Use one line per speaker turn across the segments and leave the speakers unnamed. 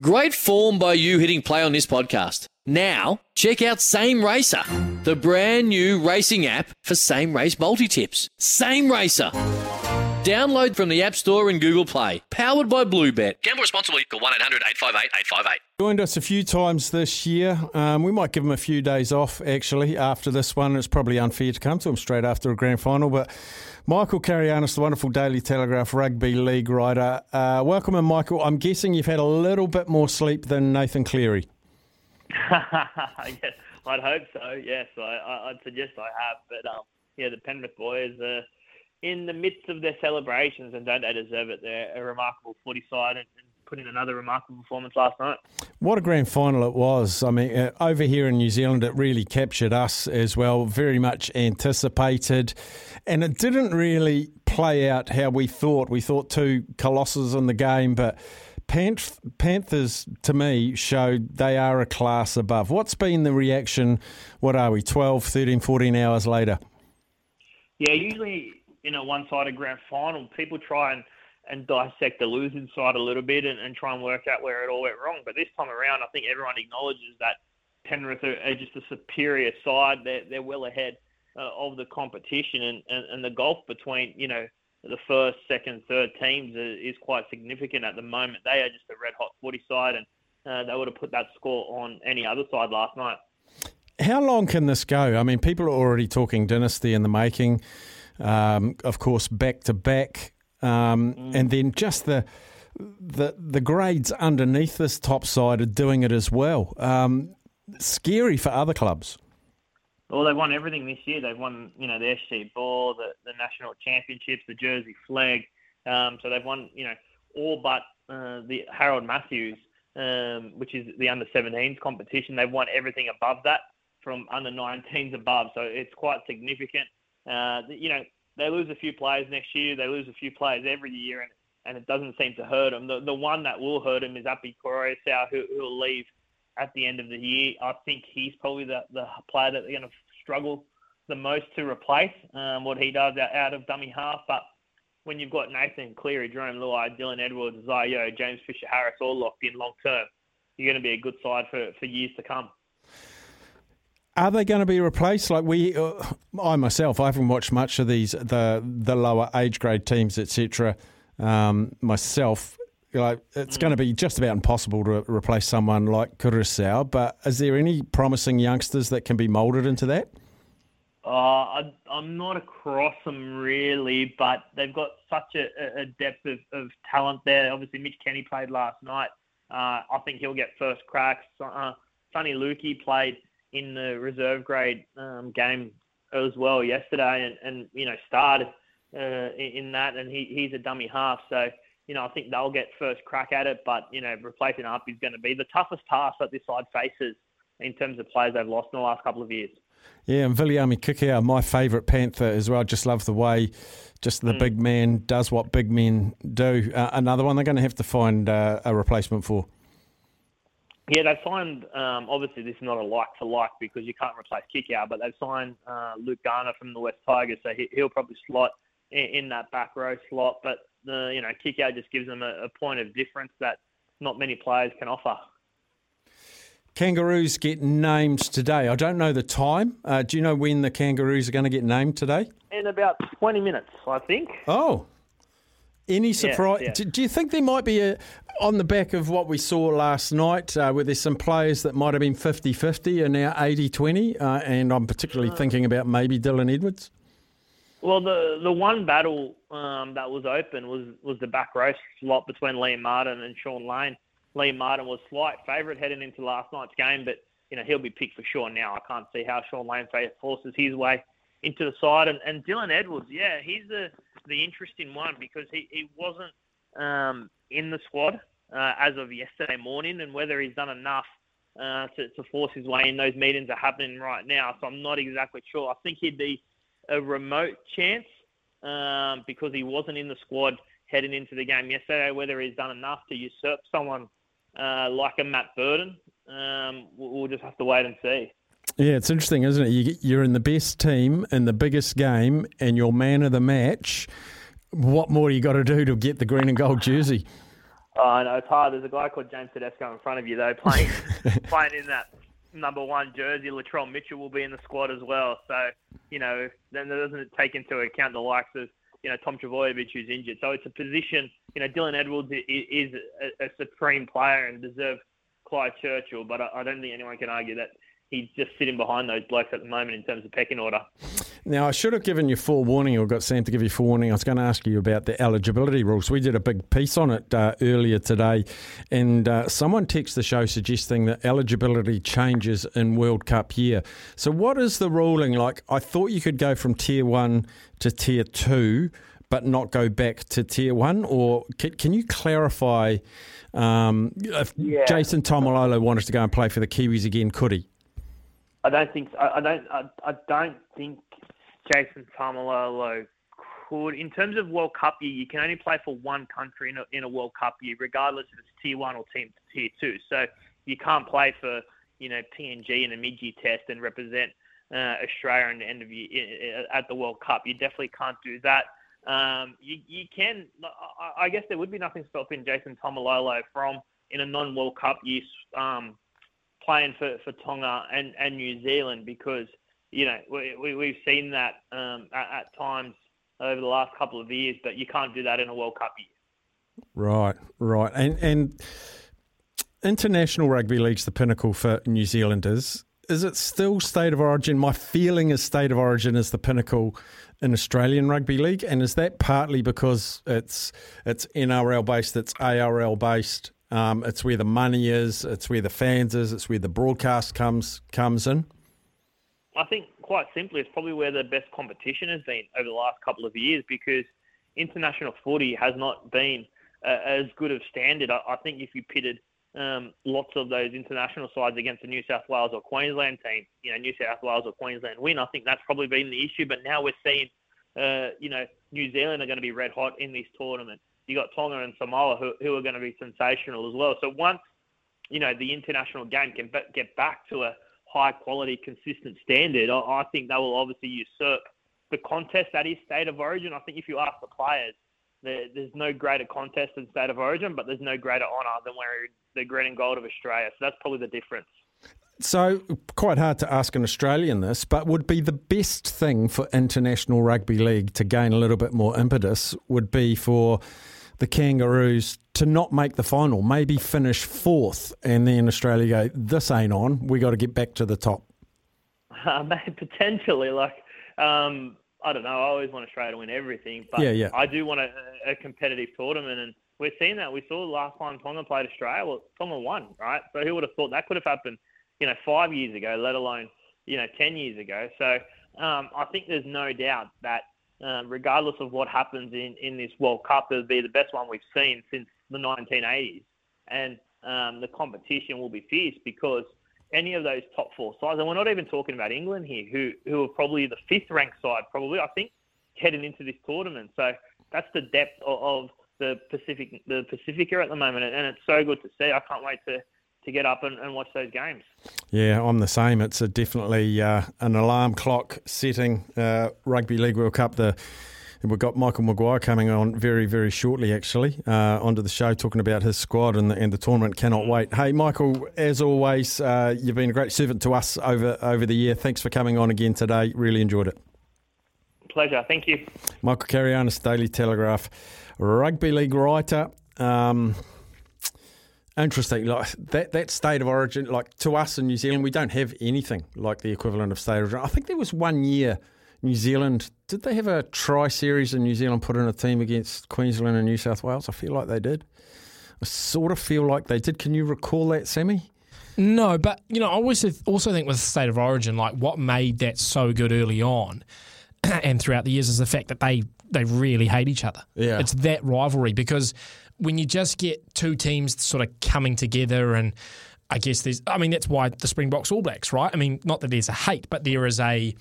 Great form by you hitting play on this podcast. Now, check out Same Racer, the brand new racing app for same race multi tips. Same Racer. Download from the App Store and Google Play. Powered by Bluebet. Gamble responsibly. Call 1 800 858 858.
Joined us a few times this year. Um, we might give him a few days off, actually, after this one. It's probably unfair to come to him straight after a grand final. But Michael Carayannis, the wonderful Daily Telegraph rugby league writer. Uh, welcome in, Michael. I'm guessing you've had a little bit more sleep than Nathan Cleary.
yes, I'd hope so. Yes, I, would suggest I have. But um, yeah, the Penrith boys are in the midst of their celebrations, and don't they deserve it? They're a remarkable footy side and, and put in another remarkable performance last night.
What a grand final it was. I mean, uh, over here in New Zealand, it really captured us as well, very much anticipated. And it didn't really play out how we thought. We thought two colossus in the game, but Panth- Panthers, to me, showed they are a class above. What's been the reaction? What are we, 12, 13, 14 hours later?
Yeah, usually in a one sided grand final, people try and and dissect the losing side a little bit and, and try and work out where it all went wrong. But this time around, I think everyone acknowledges that Penrith are, are just a superior side. They're, they're well ahead uh, of the competition, and, and, and the gulf between, you know, the first, second, third teams is quite significant at the moment. They are just a red hot 40 side, and uh, they would have put that score on any other side last night.
How long can this go? I mean, people are already talking dynasty in the making. Um, of course, back to back um, mm. And then just the the the grades underneath this top side are doing it as well. Um, scary for other clubs.
Well, they've won everything this year. They've won, you know, the SG Ball, the, the national championships, the Jersey Flag. Um, so they've won, you know, all but uh, the Harold Matthews, um, which is the under 17s competition. They've won everything above that from under 19s above. So it's quite significant. Uh, you know, they lose a few players next year. They lose a few players every year, and, and it doesn't seem to hurt them. The, the one that will hurt them is Api Koroisau, who will leave at the end of the year. I think he's probably the, the player that they're going to struggle the most to replace um, what he does out, out of dummy half. But when you've got Nathan Cleary, Jerome Luai, Dylan Edwards, Zayo, James Fisher Harris all locked in long term, you're going to be a good side for, for years to come.
Are they going to be replaced? Like we, uh, I myself, I haven't watched much of these the the lower age grade teams, etc. Um, myself, like it's mm. going to be just about impossible to replace someone like Koroisau. But is there any promising youngsters that can be moulded into that?
Uh, I, am not across them really, but they've got such a, a depth of, of, talent there. Obviously, Mitch Kenny played last night. Uh, I think he'll get first cracks. Uh, Soni Luki played in the reserve grade um, game as well yesterday, and, and you know started uh, in that, and he, he's a dummy half, so you know I think they'll get first crack at it, but you know replacing Api is going to be the toughest task that this side faces in terms of players they've lost in the last couple of years.
Yeah, and Viliami Kikau, my favourite Panther as well. Just love the way just the mm. big man does what big men do. Uh, another one they're going to have to find uh, a replacement for.
Yeah, they've signed. Um, obviously, this is not a like for like because you can't replace Kikau, but they've signed uh, Luke Garner from the West Tigers, so he, will probably slot in, in, that back row slot. But the you know Kikau just gives them a, a point of difference that not many players can offer.
Kangaroos get named today. I don't know the time. Uh, do you know when the Kangaroos are going to get named today?
In about 20 minutes, I think.
Oh, any surprise? Yeah, yeah. Do, you think there might be a, on the back of what we saw last night, uh, where there's some players that might have been 50 50 and now 80 20? Uh, and I'm particularly thinking about maybe Dylan Edwards.
Well, the the one battle um, that was open was, was the back row slot between Liam Martin and Shaun Lane. Liam Martin was slight favourite heading into last night's game, but you know he'll be picked for sure now. I can't see how Shaun Lane forces his way into the side. And, and Dylan Edwards, yeah, he's the interesting one because he, he wasn't um, in the squad uh, as of yesterday morning, and whether he's done enough uh, to, to force his way in. Those meetings are happening right now, so I'm not exactly sure. I think he'd be a remote chance um, because he wasn't in the squad heading into the game yesterday. Whether he's done enough to usurp someone uh, like a Matt Burton, um, we'll just have to wait and see.
Yeah, it's interesting, isn't it? You, are in the best team in the biggest game, and you're man of the match. What more you got to do to get the green and gold jersey?
Oh, I know it's hard. There's a guy called James Tedesco in front of you though, playing playing in that number one jersey. Latrell Mitchell will be in the squad as well. So you know, then that doesn't take into account the likes of you know Tom Trbojevic who's injured. So it's a position. You know, Dylan Edwards is a, a supreme player and deserves Clive Churchill, but I don't think anyone can argue that he's just sitting behind those blokes at the moment in terms of pecking order.
Now, I should have given you forewarning or got Sam to give you forewarning. I was going to ask you about the eligibility rules. We did a big piece on it uh, earlier today, and uh, someone texted the show suggesting that eligibility changes in World Cup year. So, what is the ruling like? I thought you could go from tier one to tier two, but not go back to tier one, or can, can you clarify? Um, if yeah. Jason Taumalolo wanted to go and play for the Kiwis again, could he?
I don't think. So. I, don't. I, I don't think Jason Taumalolo could. In terms of World Cup year, you can only play for one country in a, in a World Cup year, regardless if it's tier one or team tier two. So you can't play for you know PNG in a mid-year test and represent uh, Australia in the end of year at the World Cup. You definitely can't do that. Um, you, you can. I guess there would be nothing stopping Jason Taumalolo from in a non-World Cup year um, playing for, for Tonga and, and New Zealand because you know, we, we, we've seen that um, at, at times over the last couple of years, but you can't do that in a World Cup year.
Right, right. And, and international rugby league's the pinnacle for New Zealanders. Is it still state of origin? My feeling is state of origin is the pinnacle in Australian rugby league, and is that partly because it's it's NRL based, it's ARL based, um, it's where the money is, it's where the fans is, it's where the broadcast comes comes in.
I think quite simply, it's probably where the best competition has been over the last couple of years because international footy has not been uh, as good of standard. I, I think if you pitted um, lots of those international sides against the New South Wales or Queensland team, you know, New South Wales or Queensland win, I think that's probably been the issue. But now we're seeing, uh, you know, New Zealand are going to be red hot in this tournament. You got Tonga and Samoa who, who are going to be sensational as well. So once, you know, the international game can get back to a high quality, consistent standard, I, I think they will obviously usurp the contest that is state of origin. I think if you ask the players, there, there's no greater contest than state of origin, but there's no greater honour than wearing the green and gold of Australia. So that's probably the difference.
So, quite hard to ask an Australian this, but would be the best thing for International Rugby League to gain a little bit more impetus would be for the Kangaroos to not make the final, maybe finish fourth, and then Australia go, this ain't on. We got to get back to the top.
Uh, potentially, like um, I don't know. I always want Australia to win everything, but
yeah, yeah.
I do want a, a competitive tournament, and we're seeing that. We saw last time Tonga played Australia. Well, Tonga won, right? So who would have thought that could have happened? You know, five years ago, let alone you know ten years ago. So um, I think there's no doubt that um, regardless of what happens in, in this World Cup, it'll be the best one we've seen since the 1980s. And um, the competition will be fierce because any of those top four sides, and we're not even talking about England here, who, who are probably the fifth ranked side, probably, I think, heading into this tournament. So that's the depth of, of the Pacific, the Pacifica at the moment, and it's so good to see. I can't wait to to get up and, and, watch those games.
Yeah, I'm the same. It's definitely uh, an alarm clock setting uh, Rugby League World Cup. The We've got Michael Maguire coming on very, very shortly, actually, uh, onto the show, talking about his squad and the, and the tournament. Cannot wait. Hey, Michael, as always, uh, you've been a great servant to us over, over the year. Thanks for coming on again today. Really enjoyed it.
Pleasure. Thank you.
Michael Carayannis, Daily Telegraph, rugby league writer. Um, Interesting. Like that, that state of origin, like to us in New Zealand, we don't have anything like the equivalent of state of origin. I think there was one year New Zealand, did they have a tri series in New Zealand put in a team against Queensland and New South Wales? I feel like they did. I sort of feel like they did. Can you recall that, Sammy?
No, but you know, I always also think with state of origin, like what made that so good early on and throughout the years is the fact that they they really hate each other.
Yeah,
it's that rivalry because when you just get two teams sort of coming together and I guess there's, I mean, that's why the Springboks All Blacks, right? I mean, not that there's a hate, but there is a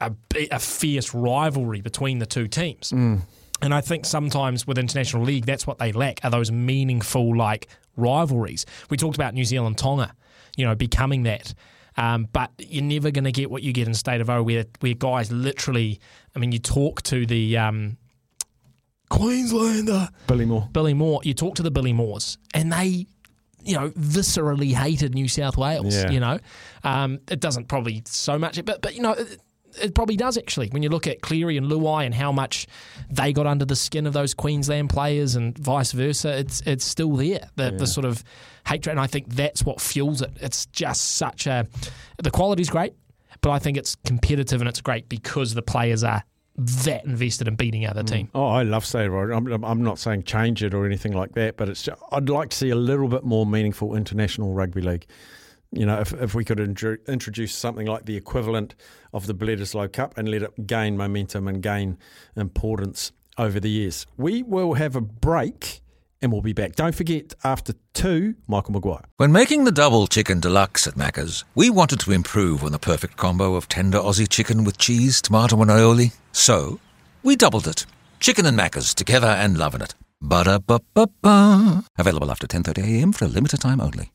a, a fierce rivalry between the two teams.
Mm.
And I think sometimes with international league, that's what they lack are those meaningful like rivalries. We talked about New Zealand Tonga, you know, becoming that. Um, but you're never going to get what you get in State of O, where where guys literally. I mean, you talk to the um, Queenslander
Billy Moore.
Billy Moore. You talk to the Billy Moores, and they, you know, viscerally hated New South Wales.
Yeah.
You know, um, it doesn't probably so much, but but you know. It, it probably does actually when you look at Cleary and Luai and how much they got under the skin of those Queensland players and vice versa. It's it's still there the, the sort of hatred, and I think that's what fuels it. It's just such a the quality's great, but I think it's competitive and it's great because the players are that invested in beating other team.
Oh, I love State Origin. I'm, I'm not saying change it or anything like that, but it's just, I'd like to see a little bit more meaningful international rugby league. You know, if, if we could intro- introduce something like the equivalent of the Bledisloe Cup and let it gain momentum and gain importance over the years. We will have a break and we'll be back. Don't forget, after two, Michael Maguire.
When making the double chicken deluxe at Macca's, we wanted to improve on the perfect combo of tender Aussie chicken with cheese, tomato, and aioli. So, we doubled it. Chicken and Macca's together and loving it. Ba-da-ba-ba-ba. Available after 10.30am for a limited time only.